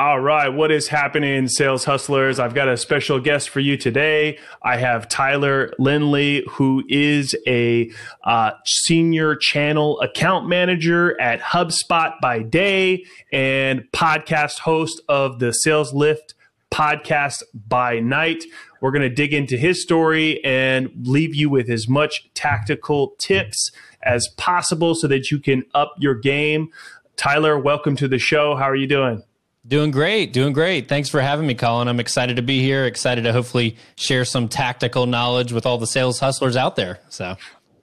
All right, what is happening, sales hustlers? I've got a special guest for you today. I have Tyler Lindley, who is a uh, senior channel account manager at HubSpot by day and podcast host of the Sales Lift podcast by night. We're going to dig into his story and leave you with as much tactical tips as possible so that you can up your game. Tyler, welcome to the show. How are you doing? Doing great, doing great. Thanks for having me, Colin. I'm excited to be here. Excited to hopefully share some tactical knowledge with all the sales hustlers out there. So,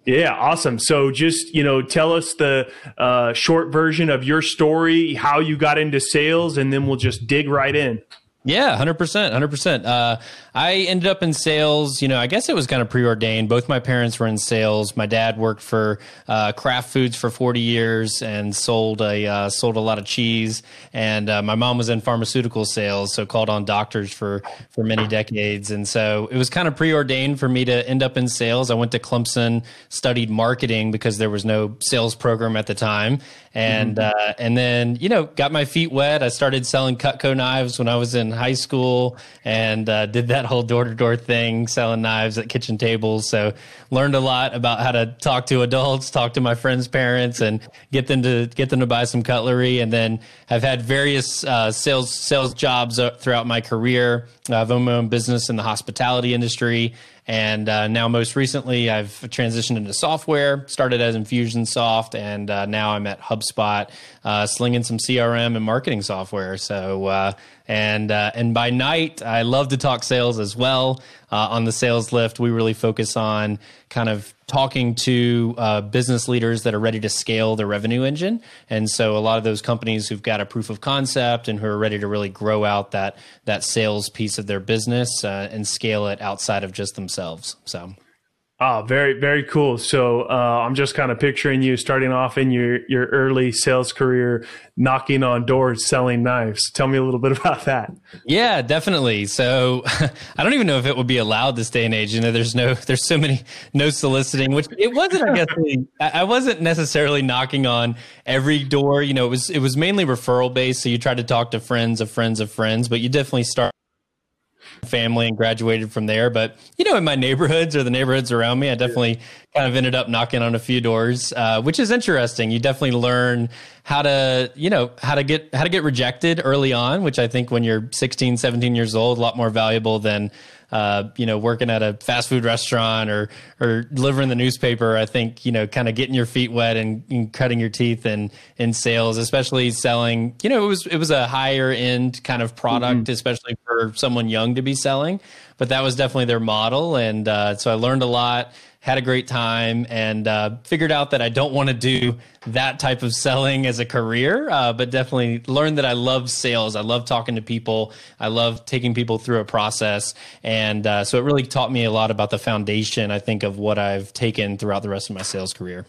yeah, awesome. So, just you know, tell us the uh, short version of your story, how you got into sales, and then we'll just dig right in. Yeah, hundred percent, hundred percent. Uh, I ended up in sales. You know, I guess it was kind of preordained. Both my parents were in sales. My dad worked for uh, Kraft Foods for forty years and sold a uh, sold a lot of cheese. And uh, my mom was in pharmaceutical sales, so called on doctors for for many decades. And so it was kind of preordained for me to end up in sales. I went to Clemson, studied marketing because there was no sales program at the time, and mm-hmm. Uh, and then you know got my feet wet. I started selling Cutco knives when I was in high school and uh, did that whole door to door thing, selling knives at kitchen tables. So learned a lot about how to talk to adults, talk to my friends' parents, and get them to get them to buy some cutlery. And then have had various uh, sales sales jobs uh, throughout my career. I've owned my own business in the hospitality industry. And uh, now, most recently, I've transitioned into software. Started as Infusionsoft, and uh, now I'm at HubSpot, uh, slinging some CRM and marketing software. So, uh, and uh, and by night, I love to talk sales as well. Uh, on the sales lift, we really focus on kind of talking to uh, business leaders that are ready to scale their revenue engine, and so a lot of those companies who've got a proof of concept and who are ready to really grow out that that sales piece of their business uh, and scale it outside of just themselves. So. Oh, very, very cool. So uh, I'm just kind of picturing you starting off in your, your early sales career, knocking on doors, selling knives. Tell me a little bit about that. Yeah, definitely. So I don't even know if it would be allowed this day and age. You know, there's no, there's so many, no soliciting, which it wasn't, I guess, I wasn't necessarily knocking on every door. You know, it was, it was mainly referral based. So you tried to talk to friends of friends of friends, but you definitely start family and graduated from there. But you know, in my neighborhoods or the neighborhoods around me, I definitely yeah. kind of ended up knocking on a few doors, uh, which is interesting. You definitely learn how to, you know, how to get how to get rejected early on, which I think when you're 16, 17 years old, a lot more valuable than uh, you know, working at a fast food restaurant or or delivering the newspaper, I think you know, kind of getting your feet wet and, and, cutting your teeth in in sales, especially selling. You know, it was it was a higher end kind of product, mm-hmm. especially for someone young to be selling. But that was definitely their model, and uh, so I learned a lot had a great time and uh, figured out that I don't want to do that type of selling as a career, uh, but definitely learned that I love sales. I love talking to people. I love taking people through a process. And uh, so it really taught me a lot about the foundation, I think, of what I've taken throughout the rest of my sales career.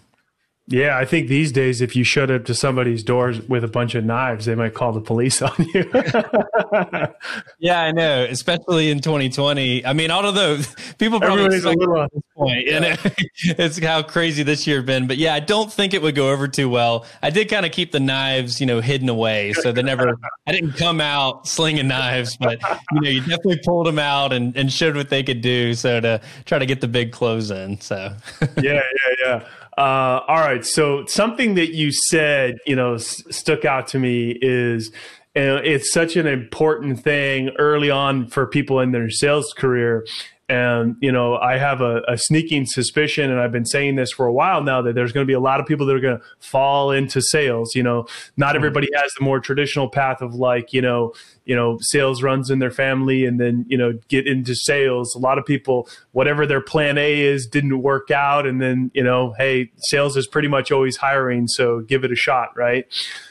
Yeah, I think these days, if you showed up to somebody's doors with a bunch of knives, they might call the police on you. yeah, I know, especially in 2020. I mean, although people probably Everybody's a little at this point, yeah. and it's how crazy this year been. But yeah, I don't think it would go over too well. I did kind of keep the knives, you know, hidden away, so they never. I didn't come out slinging knives, but you know, you definitely pulled them out and, and showed what they could do, so to try to get the big close in. So yeah, yeah, yeah. Uh, all right. So something that you said, you know, s- stuck out to me is uh, it's such an important thing early on for people in their sales career. And, you know, I have a, a sneaking suspicion, and I've been saying this for a while now, that there's going to be a lot of people that are going to fall into sales. You know, not mm-hmm. everybody has the more traditional path of like, you know, you know sales runs in their family and then you know get into sales. A lot of people whatever their plan a is didn't work out and then you know hey sales is pretty much always hiring so give it a shot right?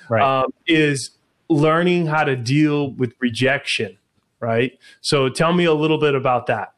Right. Um, is learning how to deal with rejection right? So tell me a little bit about that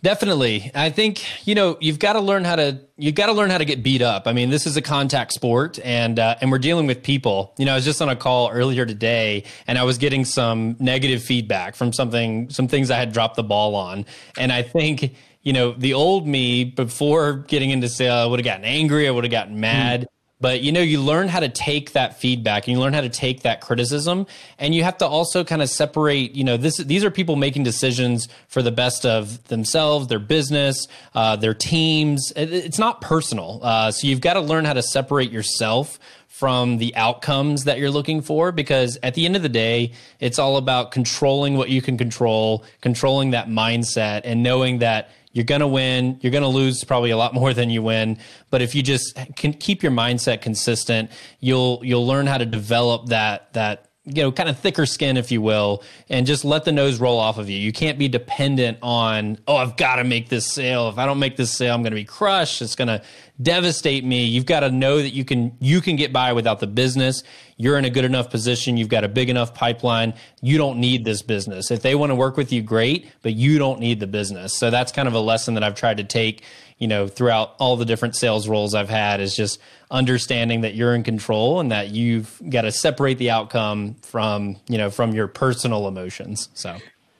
Definitely. I think, you know, you've got to learn how to you've got to learn how to get beat up. I mean, this is a contact sport and uh, and we're dealing with people. You know, I was just on a call earlier today and I was getting some negative feedback from something some things I had dropped the ball on. And I think, you know, the old me before getting into sale, I would have gotten angry, I would have gotten mad. Mm but you know you learn how to take that feedback and you learn how to take that criticism. And you have to also kind of separate you know this these are people making decisions for the best of themselves their business uh, their teams. It's not personal. Uh, so you've got to learn how to separate yourself from the outcomes that you're looking for because at the end of the day it's all about controlling what you can control controlling that mindset and knowing that you're going to win. You're going to lose probably a lot more than you win. But if you just can keep your mindset consistent, you'll you'll learn how to develop that that you know kind of thicker skin if you will and just let the nose roll off of you you can't be dependent on oh i've got to make this sale if i don't make this sale i'm going to be crushed it's going to devastate me. You've got to know that you can you can get by without the business. You're in a good enough position. You've got a big enough pipeline. You don't need this business. If they want to work with you, great, but you don't need the business. So that's kind of a lesson that I've tried to take, you know, throughout all the different sales roles I've had is just understanding that you're in control and that you've got to separate the outcome from, you know, from your personal emotions. So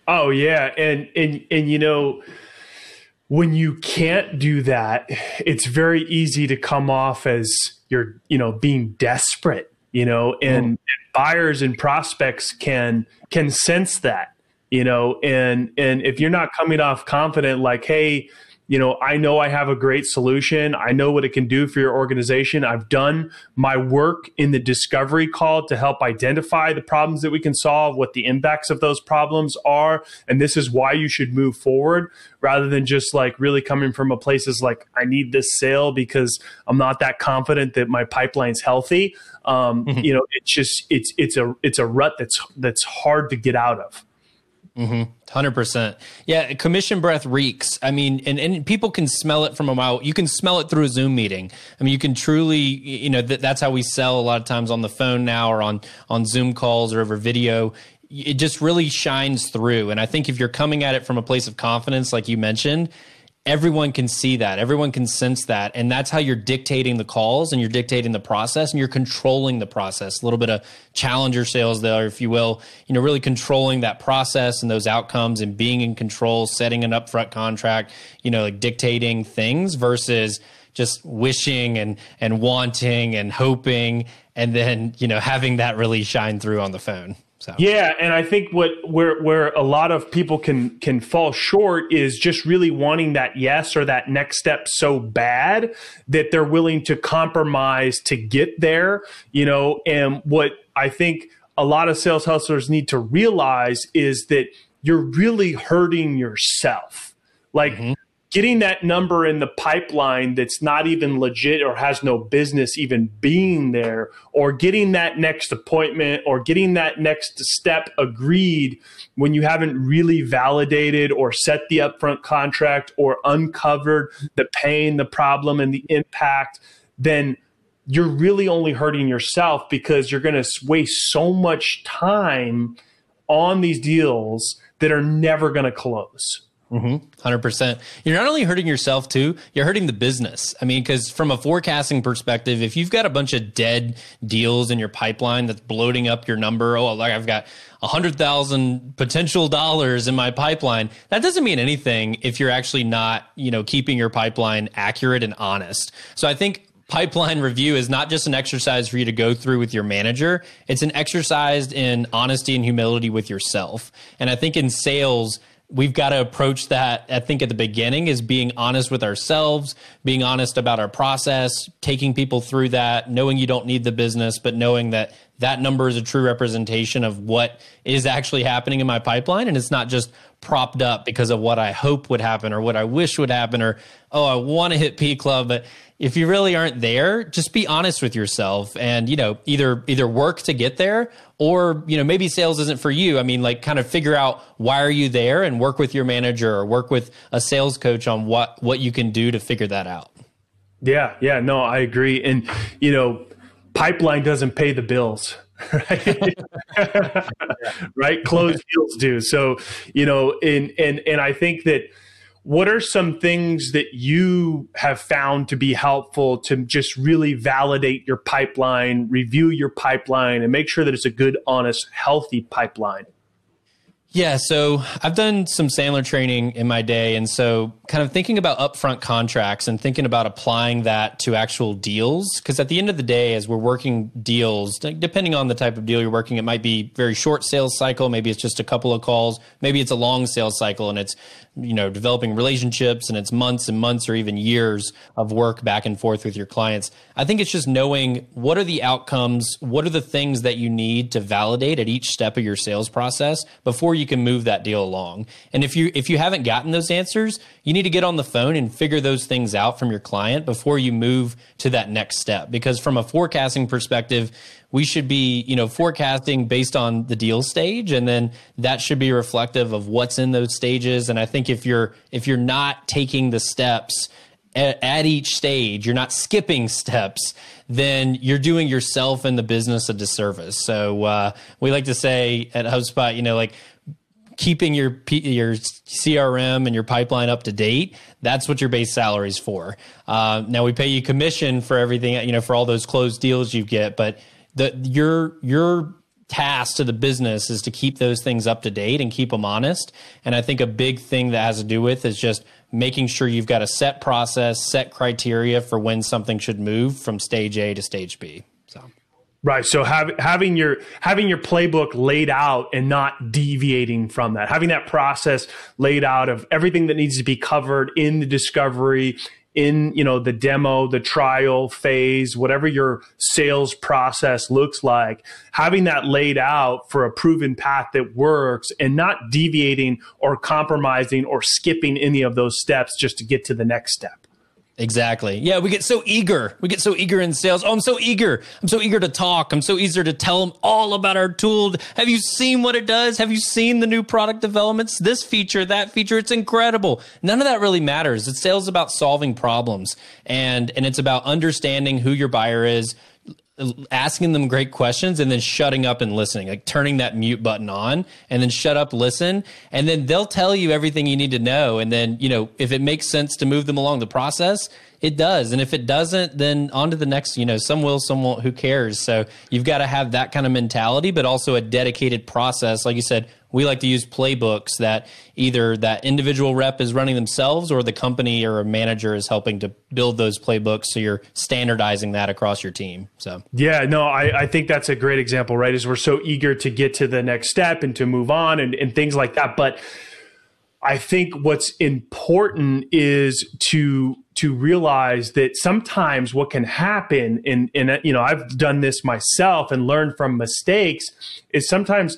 Oh yeah, and and and you know, when you can't do that, it's very easy to come off as you're, you know, being desperate, you know, and, mm. and buyers and prospects can can sense that, you know, and and if you're not coming off confident like, hey, you know, I know I have a great solution. I know what it can do for your organization. I've done my work in the discovery call to help identify the problems that we can solve, what the impacts of those problems are, and this is why you should move forward rather than just like really coming from a place is like I need this sale because I'm not that confident that my pipeline's healthy. Um, mm-hmm. You know, it's just it's it's a it's a rut that's that's hard to get out of. Mm-hmm. Hundred percent. Yeah, commission breath reeks. I mean, and, and people can smell it from a mile. You can smell it through a Zoom meeting. I mean, you can truly, you know, th- that's how we sell a lot of times on the phone now, or on on Zoom calls, or over video. It just really shines through. And I think if you're coming at it from a place of confidence, like you mentioned, everyone can see that. Everyone can sense that. And that's how you're dictating the calls and you're dictating the process and you're controlling the process. A little bit of challenger sales there if you will you know really controlling that process and those outcomes and being in control setting an upfront contract you know like dictating things versus just wishing and and wanting and hoping and then you know having that really shine through on the phone so. Yeah, and I think what where where a lot of people can can fall short is just really wanting that yes or that next step so bad that they're willing to compromise to get there, you know, and what I think a lot of sales hustlers need to realize is that you're really hurting yourself. Like mm-hmm getting that number in the pipeline that's not even legit or has no business even being there, or getting that next appointment or getting that next step agreed when you haven't really validated or set the upfront contract or uncovered the pain, the problem, and the impact, then you're really only hurting yourself because you're going to waste so much time on these deals that are never going to close Mm-hmm. 100%. You're not only hurting yourself too, you're hurting the business. I mean, because from a forecasting perspective, if you've got a bunch of dead deals in your pipeline that's bloating up your number, oh, like I've got a hundred thousand potential dollars in my pipeline, that doesn't mean anything if you're actually not, you know, keeping your pipeline accurate and honest. So I think pipeline review is not just an exercise for you to go through with your manager. It's an exercise in honesty and humility with yourself. And I think in sales, we've got to approach that i think at the beginning is being honest with ourselves being honest about our process taking people through that knowing you don't need the business but knowing that that number is a true representation of what is actually happening in my pipeline and it's not just propped up because of what i hope would happen or what i wish would happen or oh i want to hit p club but if you really aren't there, just be honest with yourself and, you know, either either work to get there or, you know, maybe sales isn't for you. I mean, like kind of figure out why are you there and work with your manager or work with a sales coach on what what you can do to figure that out. Yeah, yeah, no, I agree. And, you know, pipeline doesn't pay the bills. Right. right. Closed deals do. So, you know, and and and I think that what are some things that you have found to be helpful to just really validate your pipeline, review your pipeline, and make sure that it's a good, honest, healthy pipeline? Yeah, so I've done some Sandler training in my day. And so, kind of thinking about upfront contracts and thinking about applying that to actual deals. Because at the end of the day, as we're working deals, depending on the type of deal you're working, it might be very short sales cycle. Maybe it's just a couple of calls. Maybe it's a long sales cycle and it's you know developing relationships and it's months and months or even years of work back and forth with your clients. I think it's just knowing what are the outcomes what are the things that you need to validate at each step of your sales process before you can move that deal along. And if you if you haven't gotten those answers you need to get on the phone and figure those things out from your client before you move to that next step. Because from a forecasting perspective we should be, you know, forecasting based on the deal stage and then that should be reflective of what's in those stages and I think if you're if you're not taking the steps at, at each stage, you're not skipping steps, then you're doing yourself and the business a disservice. So uh, we like to say at HubSpot, you know, like keeping your P- your CRM and your pipeline up to date. That's what your base salary is for. Uh, now we pay you commission for everything, you know, for all those closed deals you get, but the your your task to the business is to keep those things up to date and keep them honest. And I think a big thing that has to do with is just making sure you've got a set process, set criteria for when something should move from stage A to stage B. So Right. So have, having your having your playbook laid out and not deviating from that, having that process laid out of everything that needs to be covered in the discovery, in you know the demo the trial phase whatever your sales process looks like having that laid out for a proven path that works and not deviating or compromising or skipping any of those steps just to get to the next step Exactly. Yeah, we get so eager. We get so eager in sales. Oh, I'm so eager. I'm so eager to talk. I'm so eager to tell them all about our tool. Have you seen what it does? Have you seen the new product developments? This feature, that feature, it's incredible. None of that really matters. It's sales about solving problems and and it's about understanding who your buyer is, asking them great questions and then shutting up and listening, like turning that mute button on and then shut up, listen, and then they'll tell you everything you need to know. And then, you know, if it makes sense to move them along the process, it does. And if it doesn't, then on to the next, you know, some will, some won't, who cares? So you've got to have that kind of mentality, but also a dedicated process. Like you said, we like to use playbooks that either that individual rep is running themselves or the company or a manager is helping to build those playbooks. So you're standardizing that across your team. So, yeah, no, I, I think that's a great example, right? Is we're so eager to get to the next step and to move on and, and things like that. But I think what's important is to to realize that sometimes what can happen and and you know I've done this myself and learned from mistakes is sometimes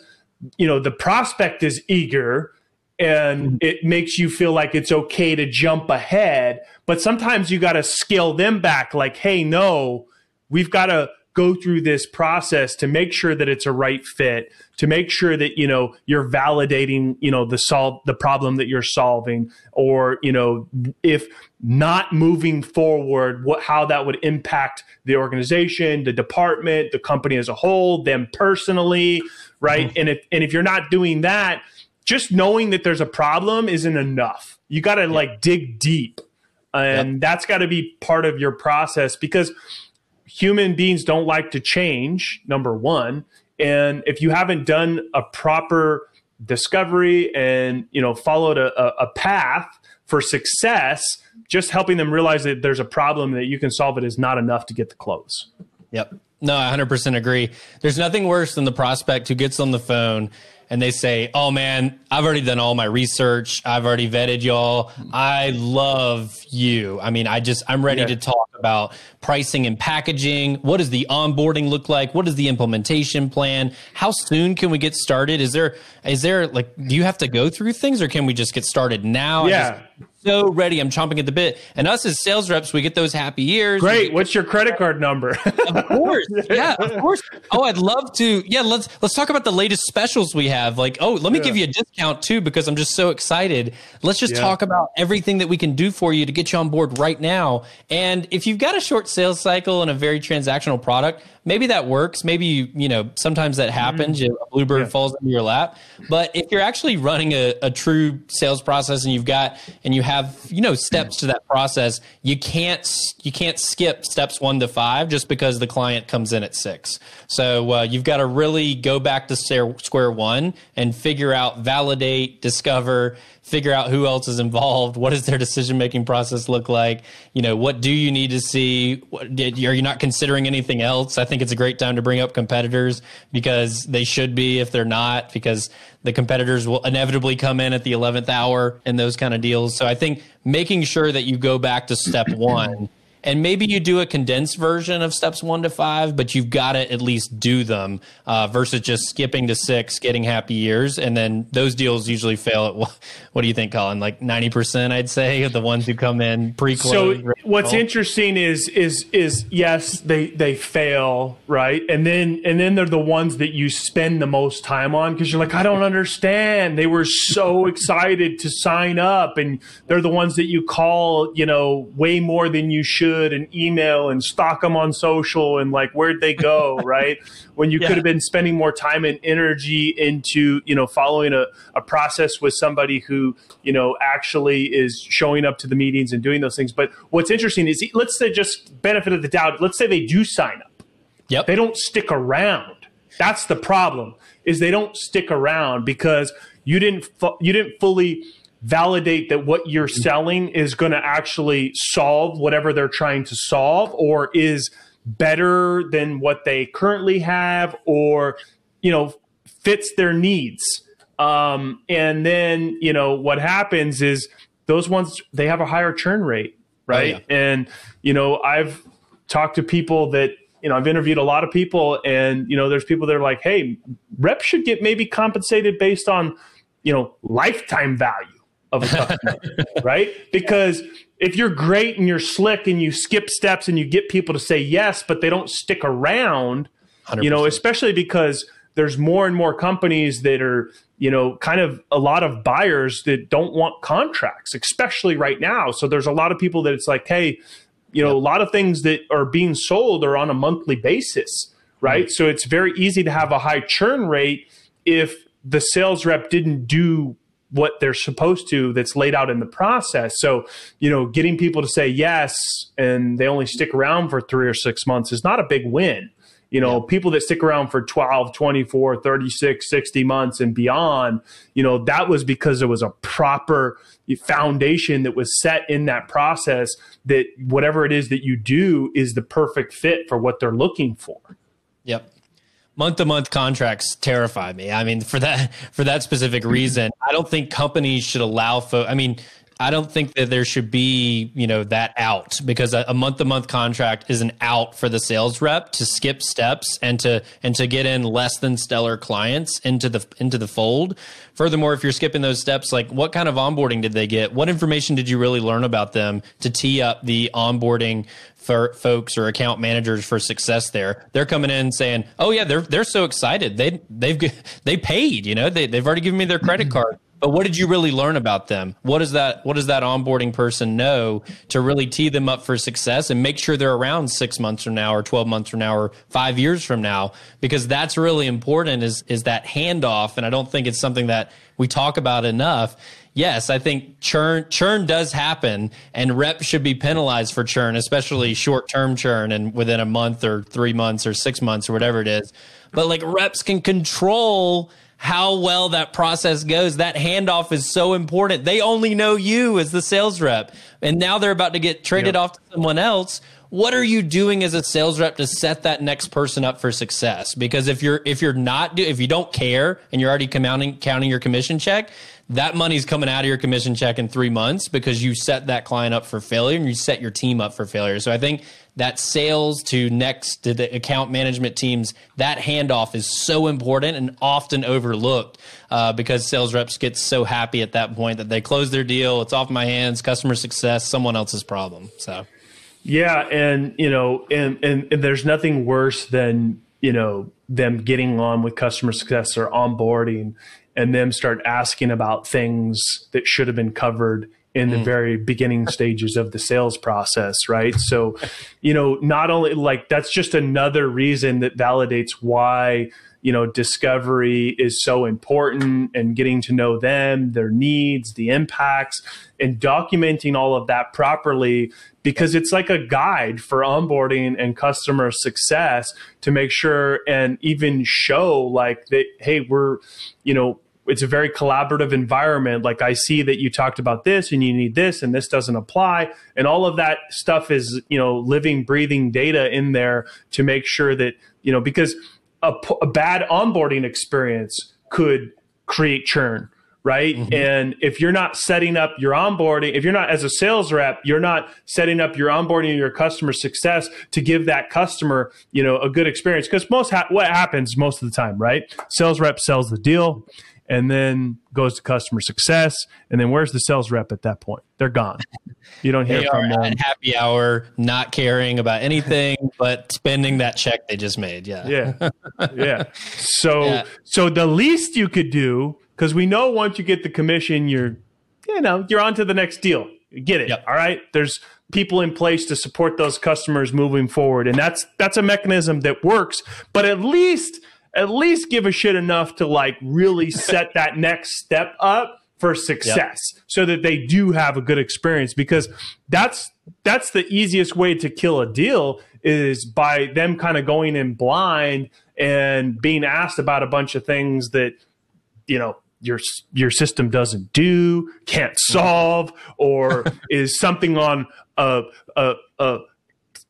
you know the prospect is eager and mm-hmm. it makes you feel like it's okay to jump ahead but sometimes you got to scale them back like hey no we've got to go through this process to make sure that it's a right fit to make sure that you know you're validating you know the solve the problem that you're solving or you know if not moving forward what how that would impact the organization the department the company as a whole them personally right mm-hmm. and if and if you're not doing that just knowing that there's a problem isn't enough. You got to like dig deep. And yep. that's got to be part of your process because human beings don't like to change, number one. And if you haven't done a proper discovery and you know followed a, a, path for success, just helping them realize that there's a problem that you can solve it is not enough to get the close. Yep. No, I 100% agree. There's nothing worse than the prospect who gets on the phone and they say, "Oh man, I've already done all my research. I've already vetted y'all. I love you. I mean, I just I'm ready yeah. to talk about pricing and packaging. What does the onboarding look like? What is the implementation plan? How soon can we get started? Is there is there like do you have to go through things or can we just get started now? Yeah so ready. I'm chomping at the bit. And us as sales reps, we get those happy ears. Great. What's your credit card number? of course. Yeah, of course. Oh, I'd love to. Yeah, let's let's talk about the latest specials we have. Like, oh, let me yeah. give you a discount too because I'm just so excited. Let's just yeah. talk about everything that we can do for you to get you on board right now. And if you've got a short sales cycle and a very transactional product, maybe that works. Maybe you, you know, sometimes that happens. Mm-hmm. A bluebird yeah. falls into your lap. But if you're actually running a, a true sales process and you've got and you have you know steps to that process, you can't you can't skip steps one to five just because the client comes in at six. So uh, you've got to really go back to square one and figure out, validate, discover, figure out who else is involved. What does their decision making process look like? You know, what do you need to see? What, are you not considering anything else? I think it's a great time to bring up competitors because they should be if they're not, because the competitors will inevitably come in at the 11th hour in those kind of deals. So I think making sure that you go back to step one and maybe you do a condensed version of steps one to five, but you've got to at least do them uh, versus just skipping to six, getting happy ears, and then those deals usually fail at what, do you think, Colin? Like ninety percent, I'd say, of the ones who come in pre-close. So what's interesting is is is yes, they they fail, right, and then and then they're the ones that you spend the most time on because you're like, I don't understand. They were so excited to sign up, and they're the ones that you call, you know, way more than you should and email and stalk them on social and like where'd they go right? When you yeah. could have been spending more time and energy into you know following a, a process with somebody who you know actually is showing up to the meetings and doing those things. But what's interesting is let's say just benefit of the doubt let's say they do sign up. Yep. They don't stick around. That's the problem is they don't stick around because you didn't fu- you didn't fully validate that what you're selling is going to actually solve whatever they're trying to solve or is better than what they currently have or you know fits their needs. Um, and then you know what happens is those ones they have a higher churn rate right? oh, yeah. and you know i've talked to people that you know i've interviewed a lot of people and you know there's people that are like hey reps should get maybe compensated based on you know lifetime value of a customer, right? Because if you're great and you're slick and you skip steps and you get people to say yes, but they don't stick around, 100%. you know, especially because there's more and more companies that are, you know, kind of a lot of buyers that don't want contracts, especially right now. So there's a lot of people that it's like, hey, you know, yep. a lot of things that are being sold are on a monthly basis, right? Mm-hmm. So it's very easy to have a high churn rate if the sales rep didn't do what they're supposed to that's laid out in the process. So, you know, getting people to say yes and they only stick around for three or six months is not a big win. You know, yeah. people that stick around for 12, 24, 36, 60 months and beyond, you know, that was because there was a proper foundation that was set in that process that whatever it is that you do is the perfect fit for what they're looking for. Yep month to month contracts terrify me. I mean, for that for that specific reason, I don't think companies should allow. Fo- I mean, I don't think that there should be, you know, that out because a month to month contract is an out for the sales rep to skip steps and to and to get in less than stellar clients into the into the fold. Furthermore, if you're skipping those steps, like what kind of onboarding did they get? What information did you really learn about them to tee up the onboarding for folks or account managers for success there? They're coming in saying, "Oh yeah, they're they're so excited. They they've they paid, you know, they they've already given me their credit card." But what did you really learn about them? What does that what does that onboarding person know to really tee them up for success and make sure they're around six months from now or twelve months from now or five years from now? Because that's really important is is that handoff. And I don't think it's something that we talk about enough. Yes, I think churn churn does happen, and reps should be penalized for churn, especially short term churn and within a month or three months or six months or whatever it is. But like reps can control how well that process goes. That handoff is so important. They only know you as the sales rep. And now they're about to get traded yep. off to someone else. What are you doing as a sales rep to set that next person up for success? Because if you're if you're not if you don't care and you're already counting counting your commission check, that money's coming out of your commission check in three months because you set that client up for failure and you set your team up for failure. So I think that sales to next to the account management teams, that handoff is so important and often overlooked uh, because sales reps get so happy at that point that they close their deal. It's off my hands, customer success, someone else's problem. So, yeah. And, you know, and, and, and there's nothing worse than, you know, them getting on with customer success or onboarding and them start asking about things that should have been covered in the mm. very beginning stages of the sales process, right? So, you know, not only like that's just another reason that validates why, you know, discovery is so important and getting to know them, their needs, the impacts, and documenting all of that properly because it's like a guide for onboarding and customer success to make sure and even show like that, hey, we're, you know, it's a very collaborative environment. Like I see that you talked about this and you need this and this doesn't apply. And all of that stuff is, you know, living, breathing data in there to make sure that, you know, because a, a bad onboarding experience could create churn right? Mm-hmm. And if you're not setting up your onboarding, if you're not as a sales rep, you're not setting up your onboarding and your customer success to give that customer, you know, a good experience. Because most ha- what happens most of the time, right? Sales rep sells the deal and then goes to customer success. And then where's the sales rep at that point? They're gone. You don't hear from them. happy hour, not caring about anything but spending that check they just made. Yeah. Yeah. Yeah. So yeah. so the least you could do, because we know once you get the commission, you're you know, you're on to the next deal. Get it. Yep. All right. There's people in place to support those customers moving forward. And that's that's a mechanism that works. But at least at least give a shit enough to like really set that next step up for success yep. so that they do have a good experience because that's that's the easiest way to kill a deal is by them kind of going in blind and being asked about a bunch of things that you know your your system doesn't do, can't solve, or is something on a a, a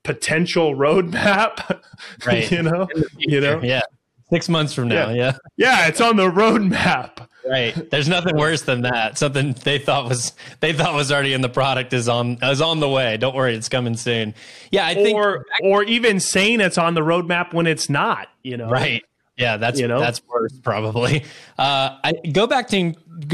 potential roadmap. Right. you know. You know. Yeah. Six months from now, yeah. Yeah, it's on the roadmap. Right. There's nothing worse than that. Something they thought was they thought was already in the product is on is on the way. Don't worry, it's coming soon. Yeah, I think or or even saying it's on the roadmap when it's not, you know. Right. Yeah, that's you know? that's worse probably. Uh, I go back to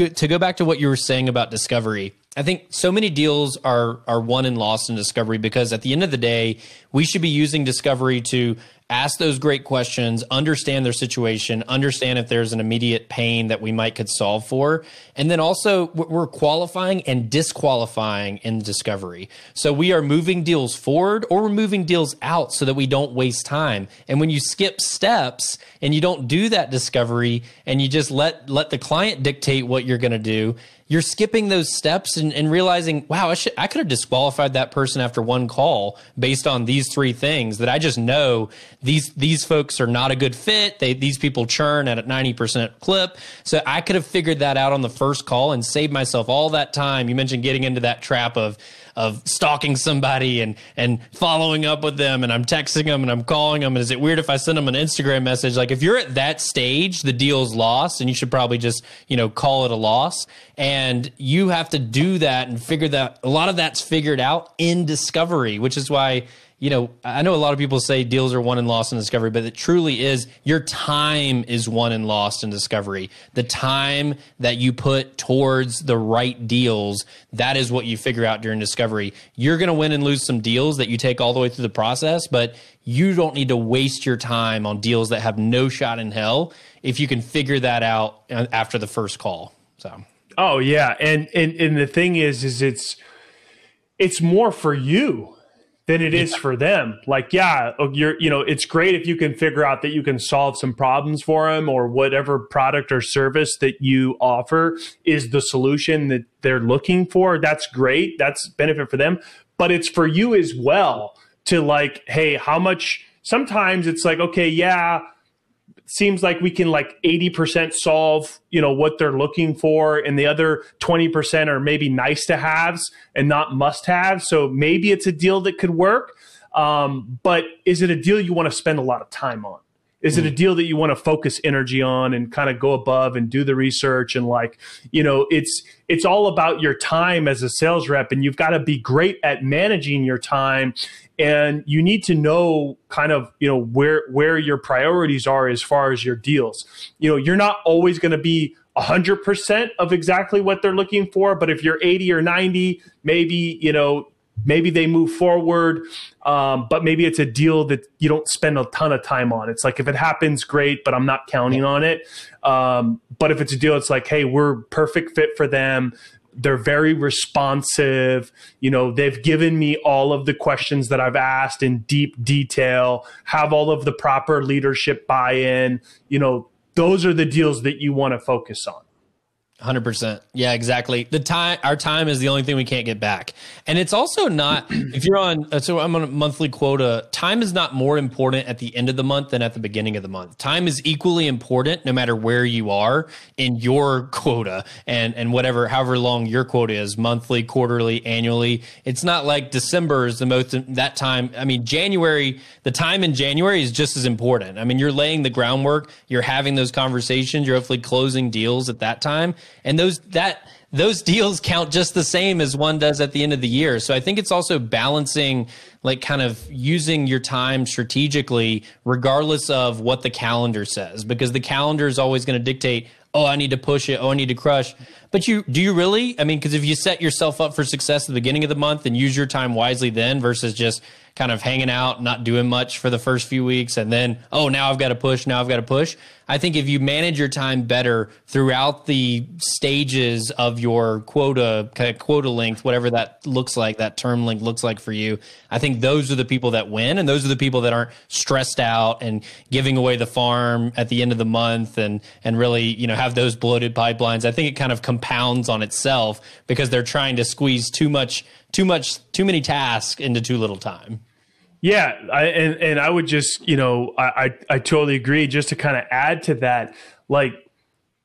to go back to what you were saying about discovery. I think so many deals are are won and lost in discovery because at the end of the day, we should be using discovery to ask those great questions, understand their situation, understand if there's an immediate pain that we might could solve for. And then also we're qualifying and disqualifying in discovery. So we are moving deals forward or we're moving deals out so that we don't waste time. And when you skip steps and you don't do that discovery and you just let let the client dictate what you're going to do, you're skipping those steps and, and realizing, wow, I, should, I could have disqualified that person after one call based on these three things that I just know these these folks are not a good fit. They these people churn at a 90% clip. So I could have figured that out on the first call and saved myself all that time. You mentioned getting into that trap of of stalking somebody and and following up with them and I'm texting them and I'm calling them and is it weird if I send them an Instagram message like if you're at that stage the deal's lost and you should probably just you know call it a loss and you have to do that and figure that a lot of that's figured out in discovery which is why you know, I know a lot of people say deals are won and lost in discovery, but it truly is your time is won and lost in discovery. The time that you put towards the right deals, that is what you figure out during discovery. You're going to win and lose some deals that you take all the way through the process, but you don't need to waste your time on deals that have no shot in hell if you can figure that out uh, after the first call. So Oh yeah, and and and the thing is, is it's it's more for you than it is for them. Like, yeah, you're, you know, it's great if you can figure out that you can solve some problems for them or whatever product or service that you offer is the solution that they're looking for. That's great. That's benefit for them, but it's for you as well to like, hey, how much sometimes it's like, okay, yeah, seems like we can like 80% solve you know what they're looking for and the other 20% are maybe nice to haves and not must have so maybe it's a deal that could work um, but is it a deal you want to spend a lot of time on is it a mm. deal that you want to focus energy on and kind of go above and do the research and like you know it's it's all about your time as a sales rep and you've got to be great at managing your time and you need to know kind of you know where where your priorities are as far as your deals you know you're not always going to be 100% of exactly what they're looking for but if you're 80 or 90 maybe you know maybe they move forward um, but maybe it's a deal that you don't spend a ton of time on it's like if it happens great but i'm not counting on it um, but if it's a deal it's like hey we're perfect fit for them they're very responsive. You know, they've given me all of the questions that I've asked in deep detail, have all of the proper leadership buy in. You know, those are the deals that you want to focus on. Hundred percent. Yeah, exactly. The time, our time is the only thing we can't get back, and it's also not. if you're on, so I'm on a monthly quota. Time is not more important at the end of the month than at the beginning of the month. Time is equally important no matter where you are in your quota and and whatever, however long your quota is, monthly, quarterly, annually. It's not like December is the most that time. I mean, January, the time in January is just as important. I mean, you're laying the groundwork. You're having those conversations. You're hopefully closing deals at that time and those that those deals count just the same as one does at the end of the year. So I think it's also balancing like kind of using your time strategically regardless of what the calendar says because the calendar is always going to dictate oh I need to push it, oh I need to crush. But you do you really? I mean because if you set yourself up for success at the beginning of the month and use your time wisely then versus just kind of hanging out, not doing much for the first few weeks, and then, oh, now I've got to push, now I've got to push. I think if you manage your time better throughout the stages of your quota, kind of quota length, whatever that looks like, that term length looks like for you, I think those are the people that win. And those are the people that aren't stressed out and giving away the farm at the end of the month and, and really, you know, have those bloated pipelines. I think it kind of compounds on itself because they're trying to squeeze too much, too much, too many tasks into too little time. Yeah, I, and and I would just you know I I, I totally agree. Just to kind of add to that, like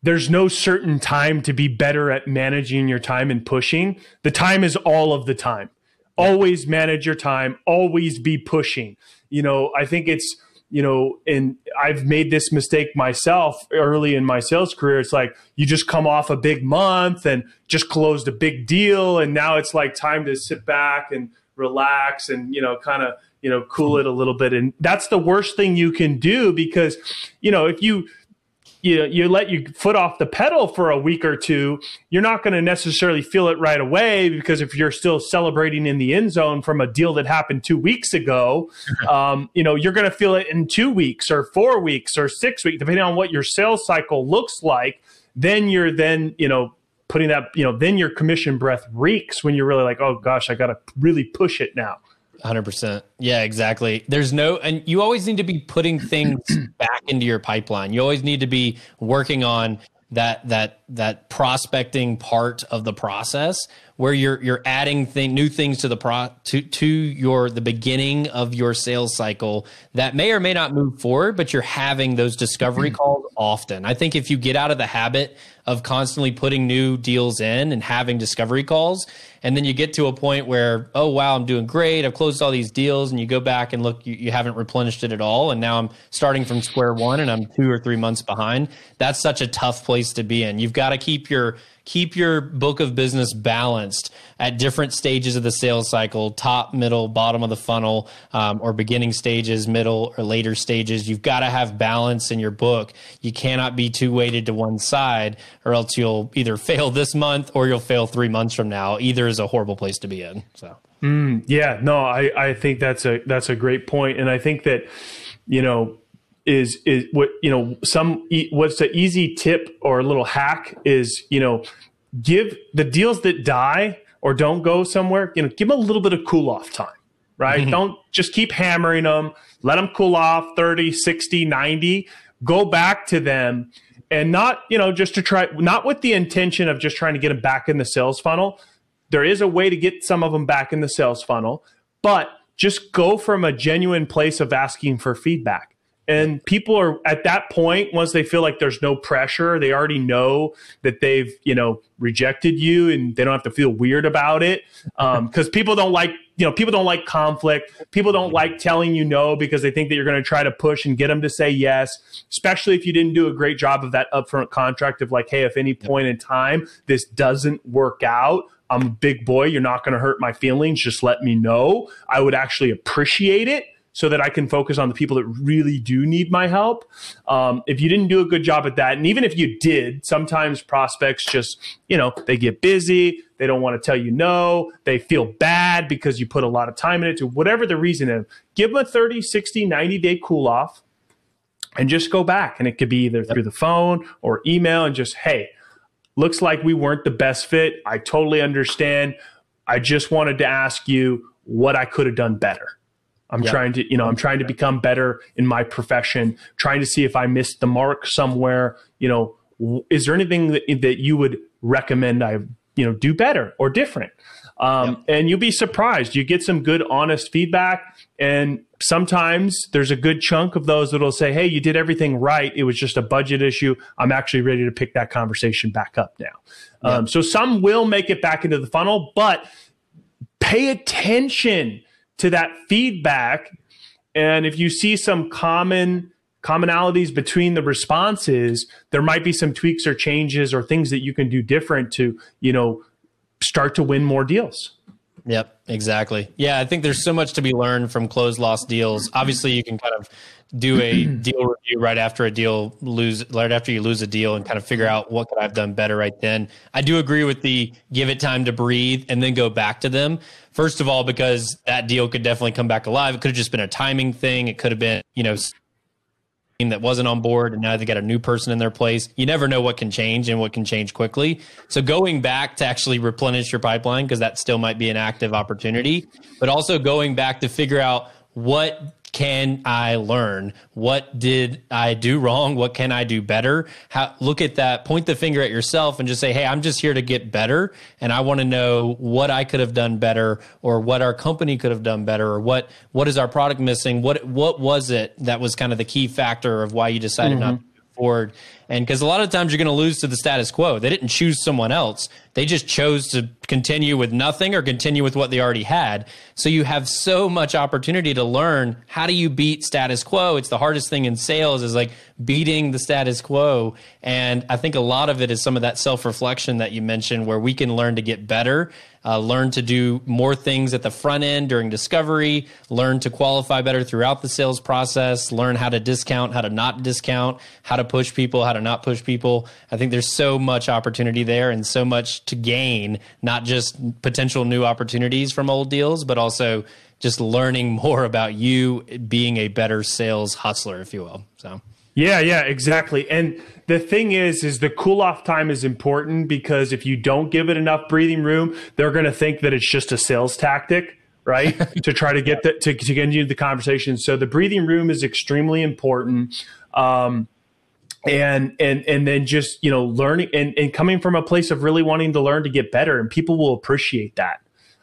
there's no certain time to be better at managing your time and pushing. The time is all of the time. Always manage your time. Always be pushing. You know, I think it's you know, and I've made this mistake myself early in my sales career. It's like you just come off a big month and just closed a big deal, and now it's like time to sit back and relax and you know kind of you know, cool it a little bit. And that's the worst thing you can do because, you know, if you, you, you let your foot off the pedal for a week or two, you're not going to necessarily feel it right away because if you're still celebrating in the end zone from a deal that happened two weeks ago, um, you know, you're going to feel it in two weeks or four weeks or six weeks, depending on what your sales cycle looks like. Then you're then, you know, putting that, you know, then your commission breath reeks when you're really like, oh gosh, I got to really push it now. 100%. Yeah, exactly. There's no, and you always need to be putting things back into your pipeline. You always need to be working on that, that, that prospecting part of the process where you're, you're adding thing, new things to the pro, to, to your, the beginning of your sales cycle that may or may not move forward, but you're having those discovery mm-hmm. calls often. I think if you get out of the habit of constantly putting new deals in and having discovery calls, and then you get to a point where oh wow i'm doing great. I've closed all these deals and you go back and look you, you haven't replenished it at all and now i'm starting from square one and i'm two or three months behind. That's such a tough place to be in. You've got to keep your keep your book of business balanced at different stages of the sales cycle top middle bottom of the funnel um, or beginning stages middle or later stages. You've got to have balance in your book. You cannot be too weighted to one side or else you'll either fail this month or you'll fail three months from now. Either is a horrible place to be in so. Mm, yeah no I, I think that's a that's a great point and i think that you know is is what you know some what's the easy tip or a little hack is you know give the deals that die or don't go somewhere, you know, give them a little bit of cool off time, right? Mm-hmm. Don't just keep hammering them. Let them cool off 30, 60, 90. Go back to them and not, you know, just to try, not with the intention of just trying to get them back in the sales funnel. There is a way to get some of them back in the sales funnel, but just go from a genuine place of asking for feedback. And people are at that point, once they feel like there's no pressure, they already know that they've, you know, rejected you and they don't have to feel weird about it. Um, cause people don't like, you know, people don't like conflict. People don't like telling you no because they think that you're going to try to push and get them to say yes, especially if you didn't do a great job of that upfront contract of like, Hey, if any point in time this doesn't work out, I'm a big boy. You're not going to hurt my feelings. Just let me know. I would actually appreciate it so that I can focus on the people that really do need my help. Um, if you didn't do a good job at that, and even if you did, sometimes prospects just, you know, they get busy. They don't want to tell you no. They feel bad because you put a lot of time in it to whatever the reason is. Give them a 30, 60, 90 day cool off and just go back. And it could be either through the phone or email and just, hey, looks like we weren't the best fit. I totally understand. I just wanted to ask you what I could have done better I'm yep. trying to, you know, I'm trying to become better in my profession, trying to see if I missed the mark somewhere. You know, is there anything that, that you would recommend I, you know, do better or different? Um, yep. And you'll be surprised. You get some good, honest feedback. And sometimes there's a good chunk of those that'll say, Hey, you did everything right. It was just a budget issue. I'm actually ready to pick that conversation back up now. Yep. Um, so some will make it back into the funnel, but pay attention to that feedback. And if you see some common commonalities between the responses, there might be some tweaks or changes or things that you can do different to, you know, start to win more deals. Yep, exactly. Yeah, I think there's so much to be learned from closed loss deals. Obviously, you can kind of do a deal review right after a deal lose right after you lose a deal and kind of figure out what could I've done better right then. I do agree with the give it time to breathe and then go back to them. First of all, because that deal could definitely come back alive. It could have just been a timing thing. It could have been, you know, team that wasn't on board and now they got a new person in their place. You never know what can change and what can change quickly. So going back to actually replenish your pipeline because that still might be an active opportunity, but also going back to figure out what can I learn? What did I do wrong? What can I do better? How, look at that, point the finger at yourself and just say, Hey, I'm just here to get better. And I want to know what I could have done better or what our company could have done better or what, what is our product missing? What, what was it that was kind of the key factor of why you decided mm-hmm. not forward? And because a lot of times you're going to lose to the status quo. They didn't choose someone else. They just chose to continue with nothing or continue with what they already had. So you have so much opportunity to learn how do you beat status quo? It's the hardest thing in sales is like beating the status quo. And I think a lot of it is some of that self reflection that you mentioned where we can learn to get better uh, learn to do more things at the front end during discovery, learn to qualify better throughout the sales process, learn how to discount, how to not discount, how to push people, how to not push people. I think there's so much opportunity there and so much to gain, not just potential new opportunities from old deals, but also just learning more about you being a better sales hustler, if you will. So. Yeah, yeah, exactly. And the thing is, is the cool off time is important because if you don't give it enough breathing room, they're going to think that it's just a sales tactic, right? to try to get the, to, to get into the conversation. So the breathing room is extremely important. Um, and and and then just you know learning and, and coming from a place of really wanting to learn to get better and people will appreciate that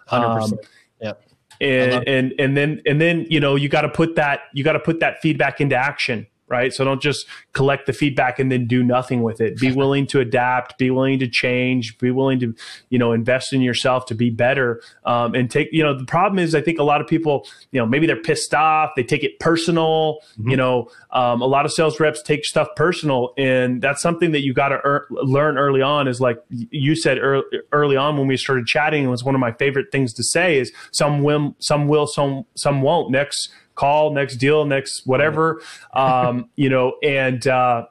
100% um, yep and and and then and then you know you got to put that you got to put that feedback into action right? So don't just collect the feedback and then do nothing with it. Be willing to adapt, be willing to change, be willing to, you know, invest in yourself to be better. Um, and take, you know, the problem is I think a lot of people, you know, maybe they're pissed off, they take it personal. Mm-hmm. You know, um, a lot of sales reps take stuff personal, and that's something that you got to er- learn early on. Is like you said early, early on when we started chatting, it was one of my favorite things to say is some will, some will, some some won't. Next call, next deal, next whatever. Um, you know, and uh,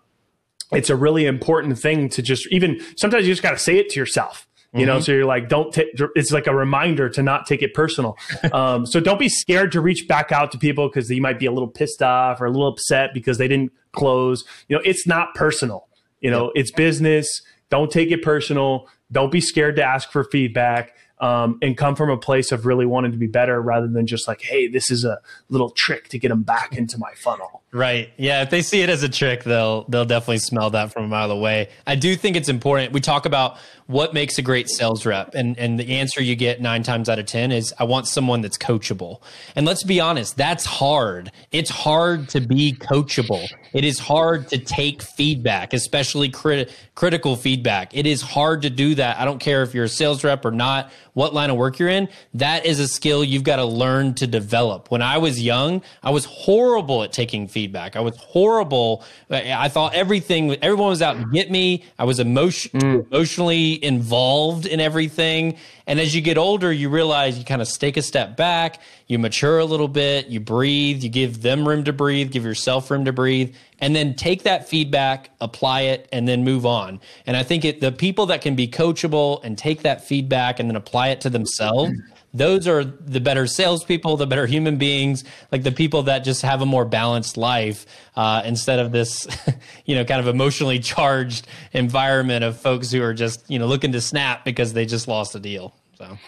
it's a really important thing to just even sometimes you just got to say it to yourself. You know, mm-hmm. so you're like, don't take. It's like a reminder to not take it personal. Um, so don't be scared to reach back out to people because you might be a little pissed off or a little upset because they didn't close. You know, it's not personal. You know, it's business. Don't take it personal don't be scared to ask for feedback um, and come from a place of really wanting to be better rather than just like, hey, this is a little trick to get them back into my funnel. Right. Yeah. If they see it as a trick, they'll they'll definitely smell that from a mile away. I do think it's important. We talk about what makes a great sales rep, and and the answer you get nine times out of ten is I want someone that's coachable. And let's be honest, that's hard. It's hard to be coachable. It is hard to take feedback, especially crit- critical feedback. It is hard to do that. I don't care if you're a sales rep or not, what line of work you're in. That is a skill you've got to learn to develop. When I was young, I was horrible at taking feedback feedback. I was horrible. I thought everything, everyone was out to get me. I was emotion, mm. emotionally involved in everything. And as you get older, you realize you kind of take a step back, you mature a little bit, you breathe, you give them room to breathe, give yourself room to breathe, and then take that feedback, apply it, and then move on. And I think it, the people that can be coachable and take that feedback and then apply it to themselves those are the better salespeople, the better human beings, like the people that just have a more balanced life uh, instead of this, you know, kind of emotionally charged environment of folks who are just, you know, looking to snap because they just lost a deal. So,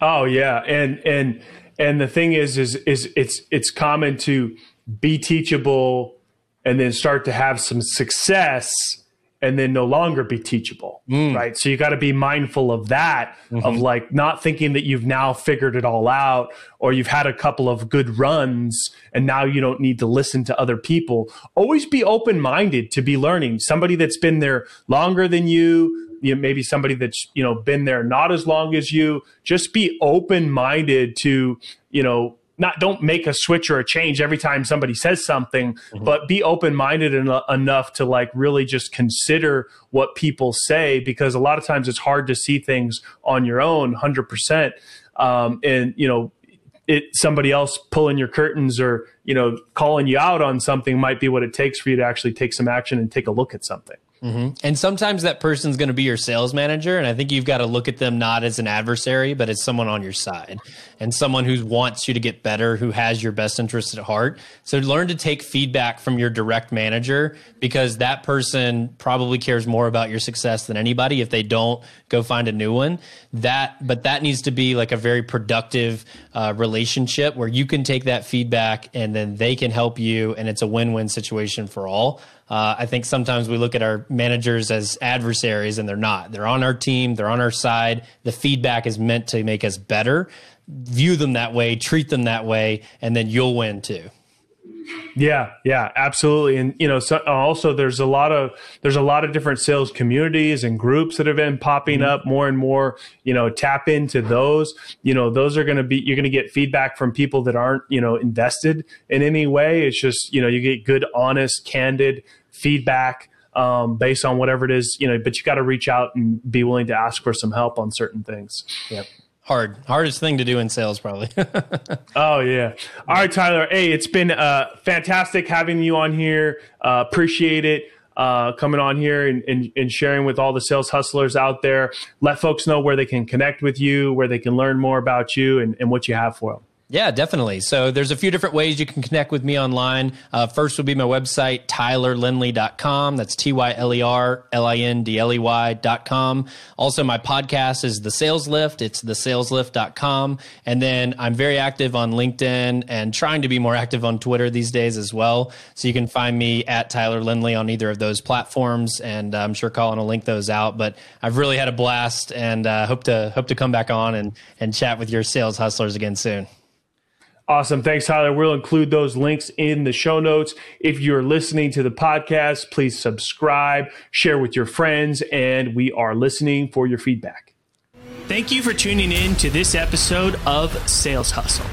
oh yeah, and and and the thing is, is is it's it's common to be teachable and then start to have some success and then no longer be teachable mm. right so you got to be mindful of that mm-hmm. of like not thinking that you've now figured it all out or you've had a couple of good runs and now you don't need to listen to other people always be open minded to be learning somebody that's been there longer than you you know, maybe somebody that's you know been there not as long as you just be open minded to you know not don't make a switch or a change every time somebody says something mm-hmm. but be open-minded en- enough to like really just consider what people say because a lot of times it's hard to see things on your own 100% um, and you know it somebody else pulling your curtains or you know calling you out on something might be what it takes for you to actually take some action and take a look at something Mm-hmm. And sometimes that person's going to be your sales manager. And I think you've got to look at them not as an adversary, but as someone on your side and someone who wants you to get better, who has your best interest at heart. So learn to take feedback from your direct manager because that person probably cares more about your success than anybody. If they don't, go find a new one. That, but that needs to be like a very productive uh, relationship where you can take that feedback and then they can help you. And it's a win win situation for all. Uh, I think sometimes we look at our managers as adversaries, and they're not. They're on our team, they're on our side. The feedback is meant to make us better. View them that way, treat them that way, and then you'll win too. Yeah, yeah, absolutely. And you know, so also there's a lot of there's a lot of different sales communities and groups that have been popping mm-hmm. up more and more. You know, tap into those. You know, those are going to be you're going to get feedback from people that aren't you know invested in any way. It's just you know you get good, honest, candid feedback um, based on whatever it is. You know, but you got to reach out and be willing to ask for some help on certain things. Yep. Hard. Hardest thing to do in sales probably. Oh yeah. All right tyler. Hey it's been uh, fantastic having you on here. Uh, appreciate it uh, coming on here and, and, and, sharing with all the sales hustlers out there. Let folks know where they can connect with you where they can learn more about you and, and what you have for them yeah, definitely. So there's a few different ways you can connect with me online. Uh, first would be my website, tylerlindley.com. That's T Y L E R L I N D L E Y.com. Also, my podcast is The Sales Lift. It's thesaleslift.com. And then I'm very active on LinkedIn and trying to be more active on Twitter these days as well. So you can find me at Tyler Lindley on either of those platforms. And I'm sure Colin will link those out. But I've really had a blast and uh, hope to hope to come back on and, and chat with your sales hustlers again soon. Awesome. Thanks, Tyler. We'll include those links in the show notes. If you're listening to the podcast, please subscribe, share with your friends, and we are listening for your feedback. Thank you for tuning in to this episode of Sales Hustle.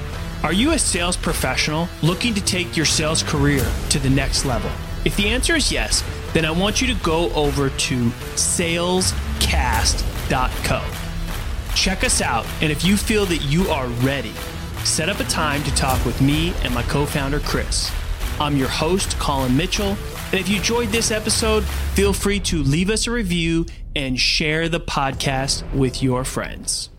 Are you a sales professional looking to take your sales career to the next level? If the answer is yes, then I want you to go over to salescast.co. Check us out, and if you feel that you are ready, set up a time to talk with me and my co founder, Chris. I'm your host, Colin Mitchell. And if you enjoyed this episode, feel free to leave us a review and share the podcast with your friends.